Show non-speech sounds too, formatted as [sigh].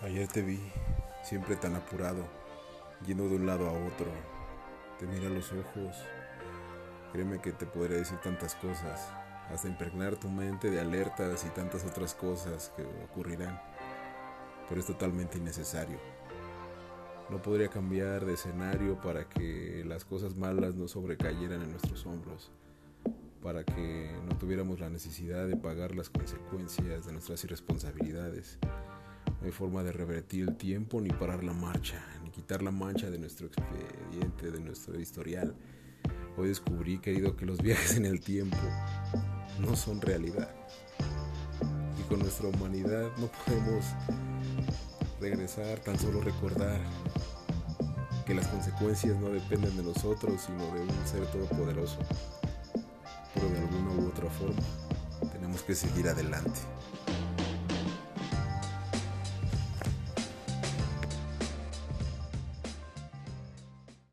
Ayer te vi, siempre tan apurado, yendo de un lado a otro. Te mira los ojos. Créeme que te podría decir tantas cosas, hasta impregnar tu mente de alertas y tantas otras cosas que ocurrirán. Pero es totalmente innecesario. No podría cambiar de escenario para que las cosas malas no sobrecayeran en nuestros hombros, para que no tuviéramos la necesidad de pagar las consecuencias de nuestras irresponsabilidades no hay forma de revertir el tiempo ni parar la marcha, ni quitar la mancha de nuestro expediente, de nuestro historial. Hoy descubrí, querido, que los [laughs] viajes en el tiempo no son realidad. Y con nuestra humanidad no podemos regresar, tan solo recordar que las consecuencias no dependen de nosotros, sino de un ser todopoderoso. Pero de alguna u otra forma tenemos que seguir adelante.